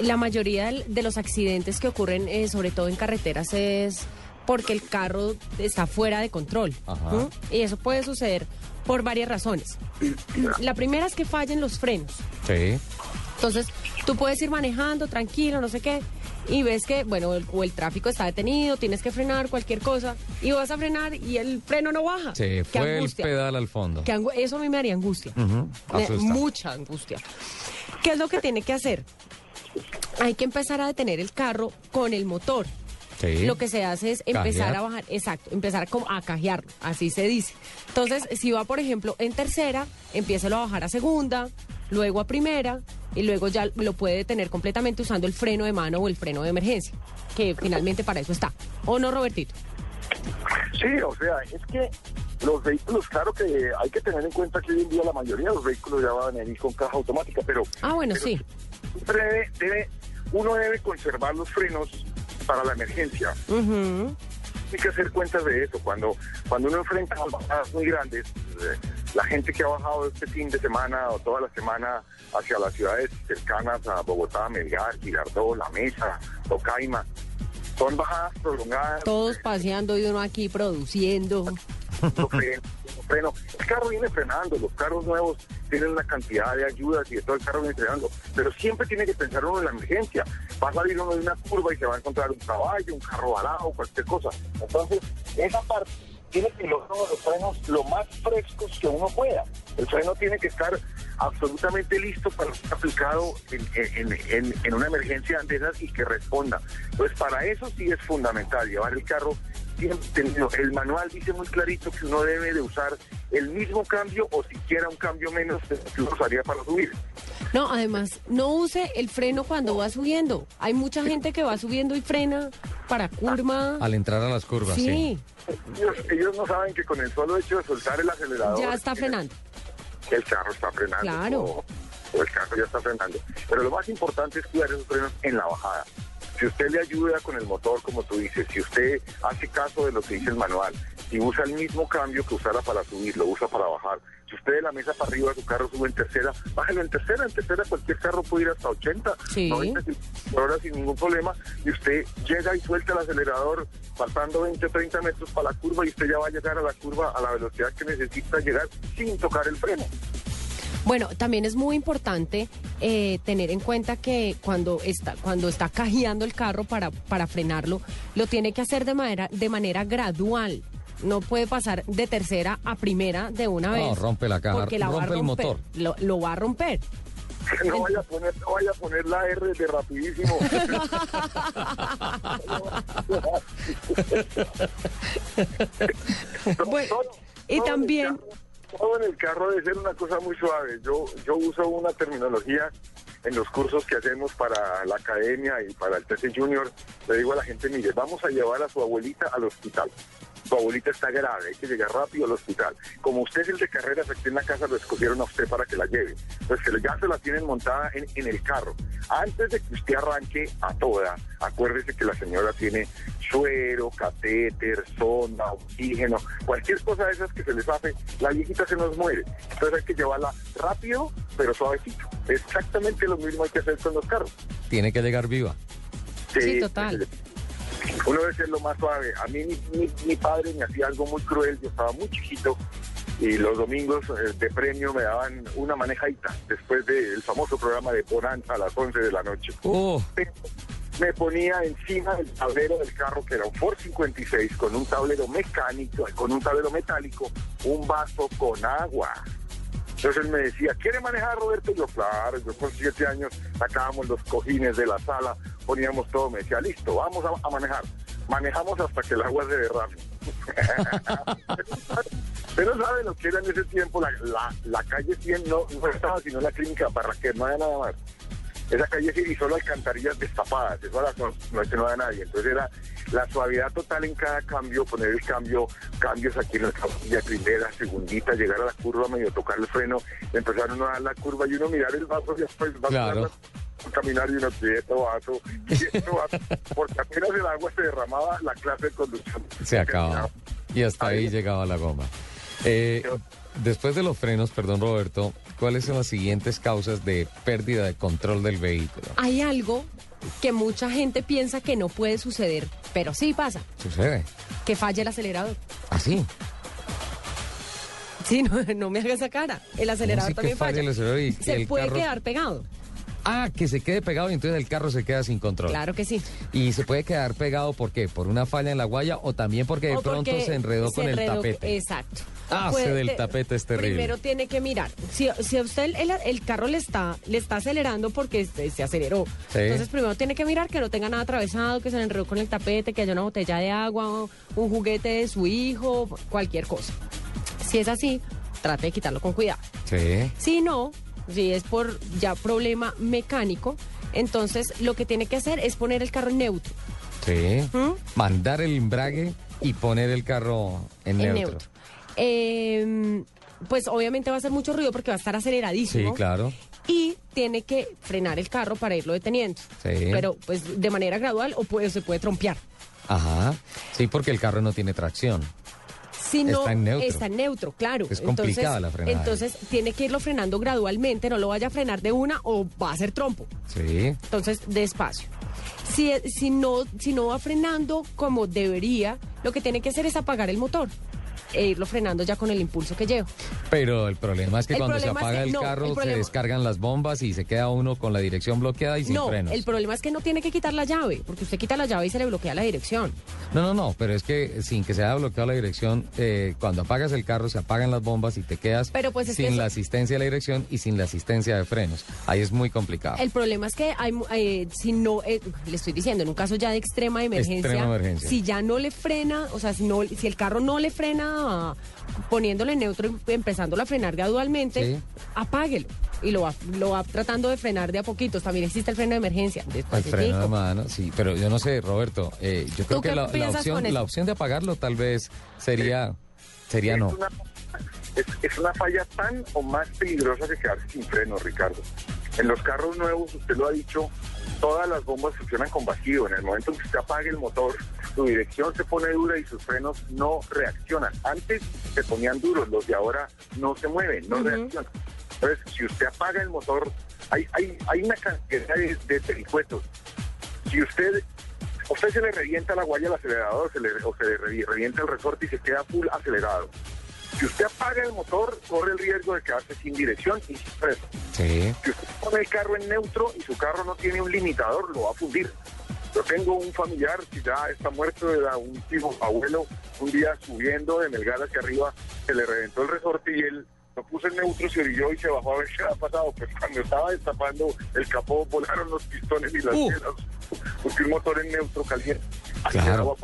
la mayoría de los accidentes que ocurren, eh, sobre todo en carreteras, es porque el carro está fuera de control. Y eso puede suceder por varias razones. La primera es que fallen los frenos. Sí. Entonces, tú puedes ir manejando tranquilo, no sé qué, y ves que, bueno, el, o el tráfico está detenido, tienes que frenar cualquier cosa, y vas a frenar y el freno no baja. Qué fue el pedal al fondo. Qué eso a mí me haría angustia. Me- asusta. mucha angustia. ¿Qué es lo que tiene que hacer? Hay que empezar a detener el carro con el motor. Sí. Lo que se hace es empezar Cajear. a bajar, exacto, empezar como a cajearlo, así se dice. Entonces, si va, por ejemplo, en tercera, empiécelo a bajar a segunda, luego a primera, y luego ya lo puede detener completamente usando el freno de mano o el freno de emergencia, que finalmente para eso está. ¿O no, Robertito? Sí, o sea, es que los vehículos, claro que hay que tener en cuenta que hoy en día la mayoría de los vehículos ya van a venir con caja automática, pero Ah, bueno, pero sí. siempre debe, debe- uno debe conservar los frenos para la emergencia. Hay que hacer cuentas de eso. Cuando, cuando uno enfrenta a bajadas muy grandes, eh, la gente que ha bajado este fin de semana o toda la semana hacia las ciudades cercanas a Bogotá, Melgar, Girardot, La Mesa, Tocaima, son bajadas prolongadas. Todos paseando y uno aquí produciendo. No freno, no freno. El carro viene frenando, los carros nuevos tienen una cantidad de ayudas y de todo el carro viene frenando, pero siempre tiene que pensar uno en la emergencia. Va a salir uno de una curva y se va a encontrar un caballo, un carro varado, cualquier cosa. Entonces, esa parte tiene que lograr los frenos lo más frescos que uno pueda. El freno tiene que estar absolutamente listo para ser aplicado en, en- en- en una emergencia de esas y que responda. Entonces, para eso sí es fundamental llevar el carro. El manual dice muy clarito que uno debe de usar el mismo cambio o siquiera un cambio menos que uno usaría para subir. No, además, no use el freno cuando va subiendo. Hay mucha gente que va subiendo y frena para curva. Al entrar a las curvas, sí. Sí, Ellos, ellos no saben que con el solo hecho de soltar el acelerador... ya está frenando. El carro está frenando. Claro. O, o el carro ya está frenando. Pero lo más importante es cuidar esos frenos en la bajada. Si usted le ayuda con el motor, como tú dices, si usted hace caso de lo que dice el manual, si usa el mismo cambio que usara para subir, lo usa para bajar. Si usted de la mesa para arriba, su carro sube en tercera, bájelo en tercera. En tercera cualquier carro puede ir hasta 80, Sí. 90 por hora sin ningún problema. Y usted llega y suelta el acelerador faltando 20 o 30 metros para la curva y usted ya va a llegar a la curva a la velocidad que necesita llegar sin tocar el freno. Bueno, también es muy importante eh, tener en cuenta que cuando está cuando está cajeando el carro para, para frenarlo, lo tiene que hacer de manera de manera gradual. No puede pasar de tercera a primera de una No, vez. rompe la caja, porque la va a rompe el romper. motor. Lo, lo va a romper. No vaya a poner, no vaya a poner la R de rapidísimo. Bueno, y el también- todo en el carro debe ser una cosa muy suave. Yo, yo uso una terminología en los cursos que hacemos para la academia y para el TC Junior. Le digo a la gente, mire, vamos a llevar a su abuelita al hospital. Su abuelita está grave, hay que llegar rápido al hospital. Como usted es el de carreras aquí en la casa, lo escogieron a usted para que la lleve. Entonces, que ya se la tienen montada en, en el carro. Antes de que usted arranque a toda, acuérdese que la señora tiene suero, catéter, sonda, oxígeno, cualquier cosa de esas que se les hace, la viejita se nos muere. Entonces hay que llevarla rápido, pero suavecito. Exactamente lo mismo hay que hacer con los carros. Tiene que llegar viva. Sí, total. Uno debe ser lo más suave. A mí mi, mi- mi padre me hacía algo muy cruel, yo estaba muy chiquito y los domingos eh, de premio me daban una manejadita después del famoso programa de Bonanza a las 11 de la noche. Oh, Me- Me ponía encima del tablero del carro, que era un Ford 56, con un tablero mecánico, con un tablero metálico, un vaso con agua. Entonces él me decía, ¿quiere manejar Roberto? Y yo, claro, yo con siete años sacábamos los cojines de la sala, poníamos todo, me decía, listo, vamos a, a manejar. Manejamos hasta que el agua se derrame. Pero sabe lo que era en ese tiempo, la, la, la calle 100 no, no estaba sino la clínica Barraquer, no había nada más. Esa calle y solo alcantarillas destapadas, eso era, no, no, no había nadie. Entonces era la suavidad total en cada cambio, poner el cambio, cambios aquí en la capilla, primera, segundita, llegar a la curva, medio tocar el freno, empezar uno a dar la curva y uno mirar el vaso y después va Claro. Caminar y uno quieto, vaso, vaso, porque apenas el agua se derramaba, la clase de conducción se acaba. Y hasta ahí llegaba la goma. Eh, después de los frenos, perdón Roberto, ¿cuáles son las siguientes causas de pérdida de control del vehículo? Hay algo que mucha gente piensa que no puede suceder, pero sí pasa. Sucede. Que falle el acelerador. ¿Así? Sí, no, no me haga esa cara. El acelerador sí también falla falla. el acelerador y Se el puede carro- quedar pegado. Ah, que se quede pegado y entonces el carro se queda sin control. Claro que sí. Y se puede quedar pegado, ¿por qué? ¿Por una falla en la guaya o también porque de O pronto porque se enredó se con el tapete? Exacto. Ah, Puede- ese del te- tapete es terrible. Primero tiene que mirar. Si, si a usted el, el carro le está, le está acelerando porque se, se aceleró. Sí. Entonces primero tiene que mirar que no tenga nada atravesado, que se le enredó con el tapete, que haya una botella de agua, un juguete de su hijo, cualquier cosa. Si es así, trate de quitarlo con cuidado. Sí. Si no, si es por ya problema mecánico, entonces lo que tiene que hacer es poner el carro en neutro. Sí. ¿Mm? Mandar el embrague y poner el carro en, en neutro. neutro. Eh, pues obviamente va a hacer mucho ruido porque va a estar Sí, aceleradísimo. claro. Y tiene que frenar el carro para irlo deteniendo. Sí. Pero pues de manera gradual o puede, se puede trompear. Ajá. Sí, porque el carro no tiene tracción. Si no, Está en neutro. está en neutro, claro. Es complicada entonces, la frenada. Entonces tiene que irlo frenando gradualmente, no lo vaya a frenar de una o va a ser trompo. Sí. Entonces, despacio. Si, si, no, si no va frenando como debería, lo que tiene que hacer es apagar el motor e irlo frenando ya con el impulso que lleva. Pero el problema es que El cuando se es apaga que- el no, carro se descargan las bombas y se queda uno con la dirección bloqueada y sin no, frenos. el problema es que no tiene que quitar la llave, porque usted quita la llave y se le bloquea la dirección. No, no, no, pero es que sin que se haya bloqueado la dirección, eh, cuando apagas el carro se apagan las bombas y te quedas Pero pues sin eso- la asistencia de la dirección y sin la asistencia de frenos. Ahí es muy complicado. El problema es que hay, eh, si no, eh, le estoy diciendo, en un caso ya de extrema emergencia, Extrema emergencia. si ya no le frena, o sea, si, no, si el carro no le frena ah, poniéndole en neutro y empezándolo a frenar gradualmente, Sí. apáguelo. Y lo va, lo va tratando de frenar de a poquitos. También existe el freno de emergencia. El freno de mano, sí, pero yo no sé, Roberto, eh, yo creo ¿Tú que la, la opción, la opción de apagarlo tal vez sería, sería es no. Una, es, es una falla tan o más peligrosa que quedarse sin freno, Ricardo. En los carros nuevos, usted lo ha dicho, todas las bombas funcionan con vacío. En el momento en que usted apague el motor, su dirección se pone dura y sus frenos no reaccionan. Antes se ponían duros, los de ahora no se mueven, no reaccionan. Entonces, si usted apaga el motor, hay, hay, hay una cantidad de, de vericuetos. Si usted, a usted se le revienta la guaya al acelerador se le, o se le revi- revienta el resorte y se queda full acelerado. Si usted apaga el motor, corre el riesgo de quedarse sin dirección y sin freno. Sí, Si usted pone el carro en neutro y su carro no tiene un limitador, lo va a fundir. Yo tengo un familiar que ya está muerto, era un tío abuelo, un día subiendo de Melgar hacia arriba, se le reventó el resorte y él lo puso en neutro, se orilló y se bajó a ver qué había pasado. Pues cuando estaba destapando el capó, volaron los pistones y las Uh. porque un motor en neutro caliente. Claro.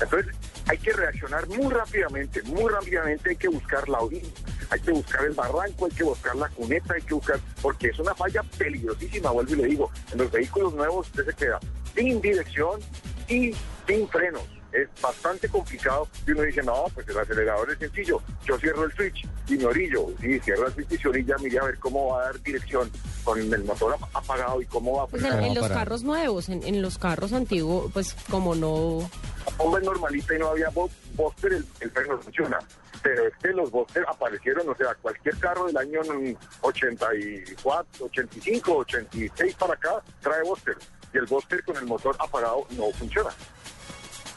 Entonces, hay que reaccionar muy rápidamente, muy rápidamente hay que buscar la orilla, hay que buscar el barranco, hay que buscar la cuneta, hay que buscar, porque es una falla peligrosísima, vuelvo y le digo, en los vehículos nuevos usted se queda sin dirección y sin frenos. Es bastante complicado y uno dice, no, pues el acelerador es sencillo, yo cierro el switch y me orillo. Sí, cierra el switch y se orilla, mire a ver cómo va a dar dirección con el motor ap- apagado y cómo va a Pues en, ¿Cómo en los carros nuevos, en, en los carros antiguos, pues como no... La bomba es normalita y no había bo- Buster, el, el freno funciona. Pero es que los Buster aparecieron, o sea, cualquier carro del año mm, 84, 85, 86 para acá trae Buster. Y el Buster con el motor apagado no funciona.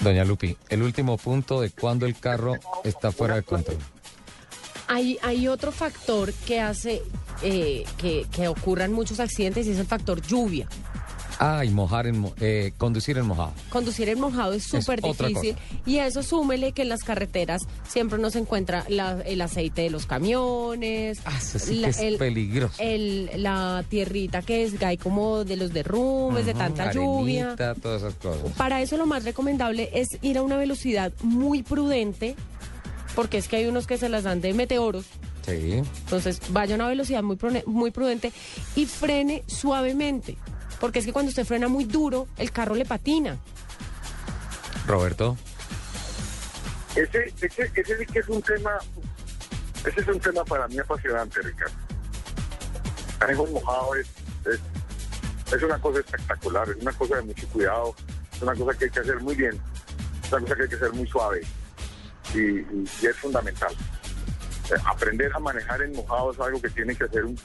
doña Lupi, el último punto de cuando el carro está fuera de control. Hay, hay otro factor que hace eh, que, que ocurran muchos accidentes y es el factor lluvia. Ah, y mojar en, mo- eh, conducir en mojado. Conducir en mojado es súper difícil y a eso súmele que en las carreteras siempre no se encuentra la- el aceite de los camiones, Ah, eso sí la- que es peligroso. el- la tierrita que es hay como de los derrumbes, de Ujú, tanta lluvia. todas esas cosas. Para eso lo más recomendable es ir a una velocidad muy prudente, porque es que hay unos que se las dan de meteoros. Sí. Entonces vaya a una velocidad muy, muy prudente y frene suavemente. Porque es que cuando usted frena muy duro, el carro le patina. Roberto. Ese, ese, ese sí que es un tema, ese es un tema para mí apasionante, Ricardo. Manejo mojado es, es, es una cosa espectacular, es una cosa de mucho cuidado, es una cosa que hay que hacer muy bien, es una cosa que hay que hacer muy suave y, y- y es fundamental. aprender a manejar en mojado es algo que tiene que hacer un,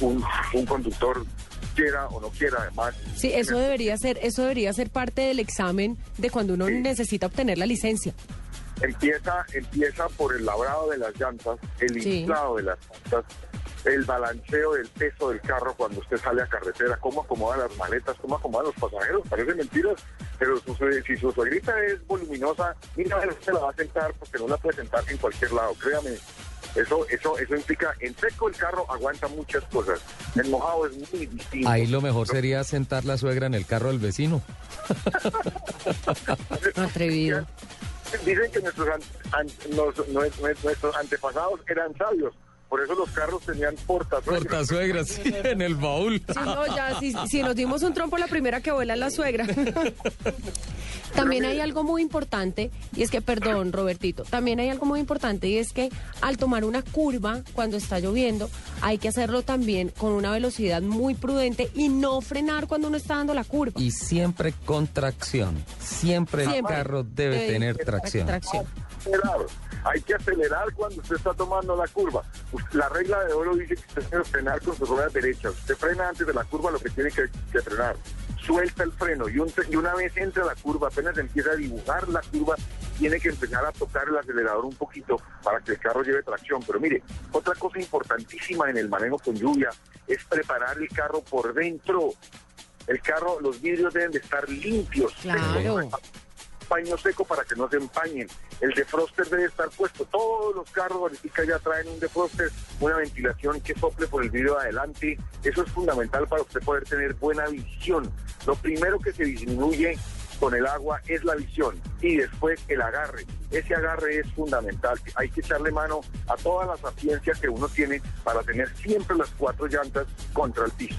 un, un conductor quiera o no quiera además. Sí, eso debería ser, eso debería ser parte del examen de cuando uno Sí. necesita obtener la licencia. Empieza, empieza por el labrado de las llantas, el Sí. inflado de las llantas, el balanceo del peso del carro cuando usted sale a carretera, cómo acomoda las maletas, cómo acomoda los pasajeros, parece mentiras, pero su- si su suegrita es voluminosa, mira, se la va a sentar porque no la puede sentar en cualquier lado, créame. Eso, eso, eso implica, en seco el carro aguanta muchas cosas, en mojado es muy distinto. Ahí lo mejor sería sentar la suegra en el carro del vecino. Atrevido. Dicen que nuestros, an- an- nos- nuestros antepasados eran sabios, por eso los carros tenían portasuegras. Portasuegra, sí, en el baúl. Sí, no, ya, si, si nos dimos un trompo, la primera que vuela es la suegra. También hay algo muy importante, y es que, perdón, Robertito, también hay algo muy importante, y es que al tomar una curva cuando está lloviendo, hay que hacerlo también con una velocidad muy prudente y no frenar cuando uno está dando la curva. Y siempre con tracción. Siempre, el carro debe Debe- tener tracción. Tracción. Hay que acelerar cuando usted está tomando la curva. La regla de oro dice que usted debe frenar con sus ruedas derechas. Usted frena antes de la curva lo que tiene que, frenar. Suelta el freno y, y una vez entra la curva, apenas empieza a dibujar la curva, tiene que empezar a tocar el acelerador un poquito para que el carro lleve tracción. Pero mire, otra cosa importantísima en el manejo con lluvia es preparar el carro por dentro. El carro, los vidrios deben de estar limpios. Claro. Paño seco para que no se empañen. El defroster debe estar puesto. Todos los carros ahorita ya traen un defroster, una ventilación que sople por el vidrio de adelante. Eso es fundamental para usted poder tener buena visión. Lo primero que se disminuye con el agua es la visión y después el agarre. Ese agarre es fundamental. Hay que echarle mano a toda la sapiencia que uno tiene para tener siempre las cuatro llantas contra el piso.